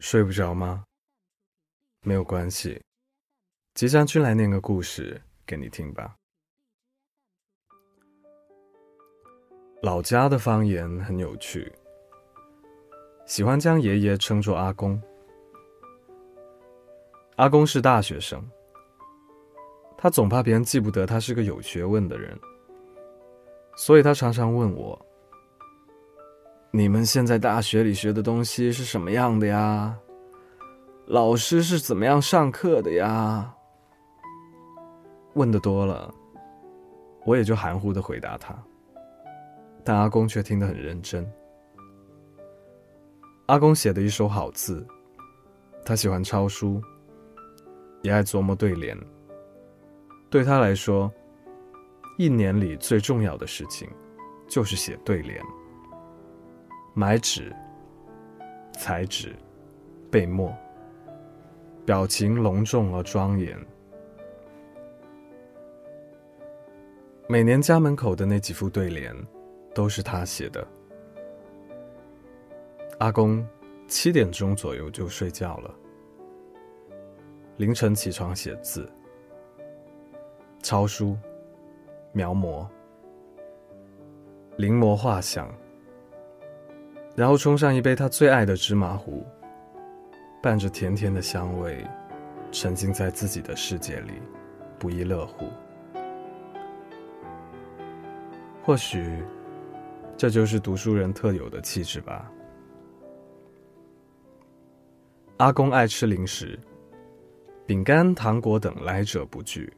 睡不着吗？没有关系，即将君来念个故事给你听吧。老家的方言很有趣，喜欢将爷爷称作阿公。阿公是大学生，他总怕别人记不得他是个有学问的人，所以他常常问我。你们现在大学里学的东西是什么样的呀？老师是怎么样上课的呀？问的多了，我也就含糊的回答他。但阿公却听得很认真。阿公写的一手好字，他喜欢抄书，也爱琢磨对联。对他来说，一年里最重要的事情，就是写对联。买纸、裁纸、备墨，表情隆重而庄严。每年家门口的那几副对联，都是他写的。阿公七点钟左右就睡觉了，凌晨起床写字、抄书、描摹、临摹画像。然后冲上一杯他最爱的芝麻糊，伴着甜甜的香味，沉浸在自己的世界里，不亦乐乎。或许，这就是读书人特有的气质吧。阿公爱吃零食，饼干、糖果等来者不拒。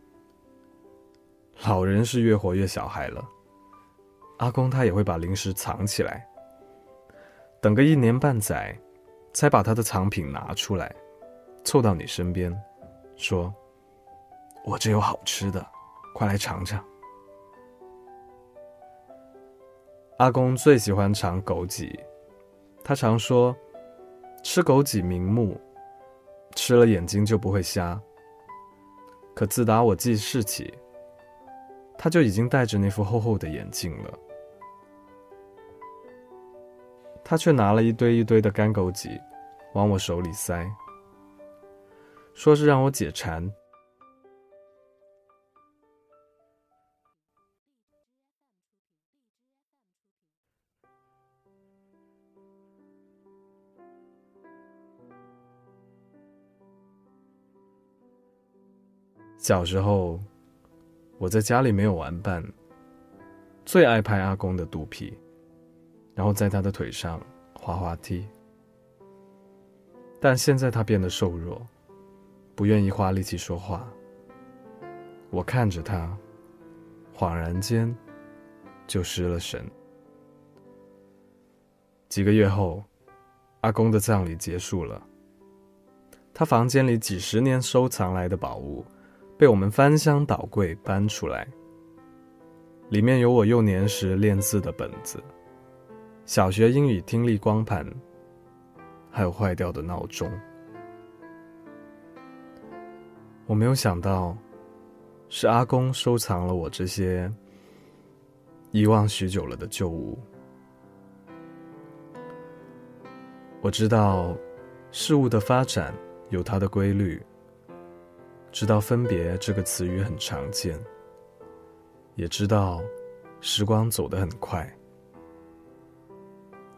老人是越活越小孩了，阿公他也会把零食藏起来。等个一年半载，才把他的藏品拿出来，凑到你身边，说：“我这有好吃的，快来尝尝。”阿公最喜欢尝枸杞，他常说：“吃枸杞明目，吃了眼睛就不会瞎。”可自打我记事起，他就已经戴着那副厚厚的眼镜了。他却拿了一堆一堆的干枸杞，往我手里塞，说是让我解馋。小时候，我在家里没有玩伴，最爱拍阿公的肚皮。然后在他的腿上滑滑梯，但现在他变得瘦弱，不愿意花力气说话。我看着他，恍然间就失了神。几个月后，阿公的葬礼结束了，他房间里几十年收藏来的宝物，被我们翻箱倒柜搬出来，里面有我幼年时练字的本子。小学英语听力光盘，还有坏掉的闹钟。我没有想到，是阿公收藏了我这些遗忘许久了的旧物。我知道，事物的发展有它的规律，知道“分别”这个词语很常见，也知道时光走得很快。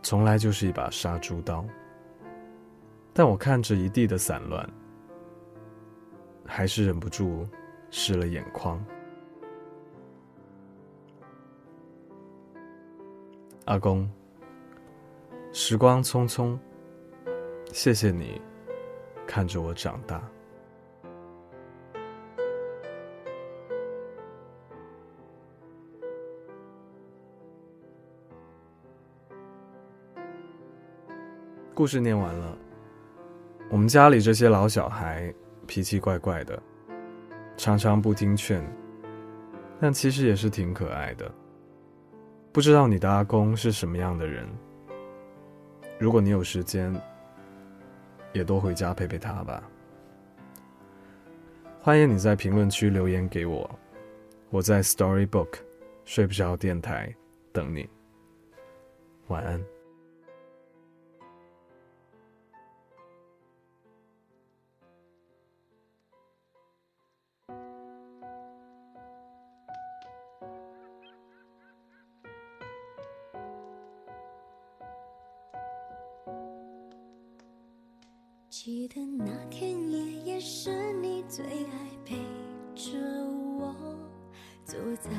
从来就是一把杀猪刀，但我看着一地的散乱，还是忍不住湿了眼眶。阿公，时光匆匆，谢谢你看着我长大。故事念完了，我们家里这些老小孩脾气怪怪的，常常不听劝，但其实也是挺可爱的。不知道你的阿公是什么样的人？如果你有时间，也多回家陪陪他吧。欢迎你在评论区留言给我，我在 Storybook 睡不着电台等你。晚安。记得那天夜也是你最爱陪着我，走在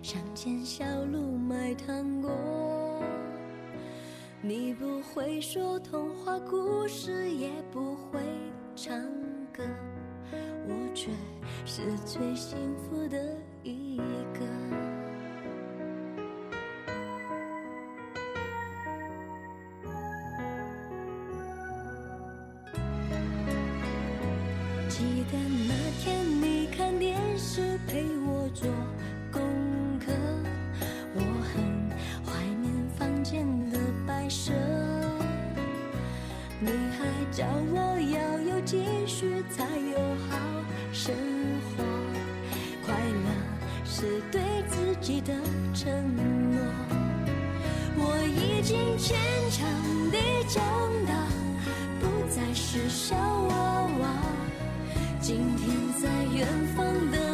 乡间小路买糖果。你不会说童话故事，也不会唱歌，我却是最幸福的一个。那天你看电视陪我做功课，我很怀念房间的摆设。你还教我要有积蓄才有好生活，快乐是对自己的承诺。我已经坚强地长大，不再是小娃娃。今天在远方的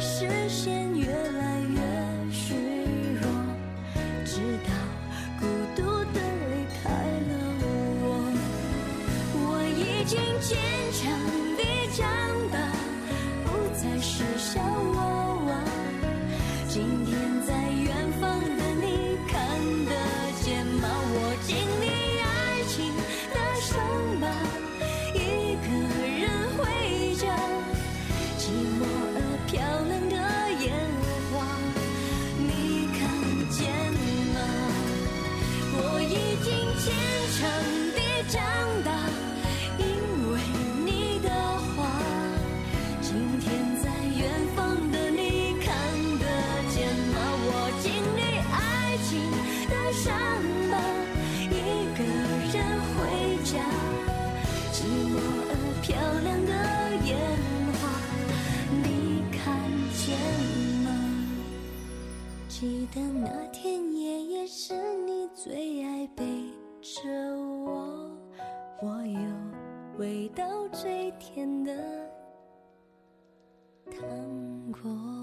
视线越来越虚弱，直到孤独的离开了我，我已经坚强地将。那天夜也是你最爱背着我，我有味道最甜的糖果。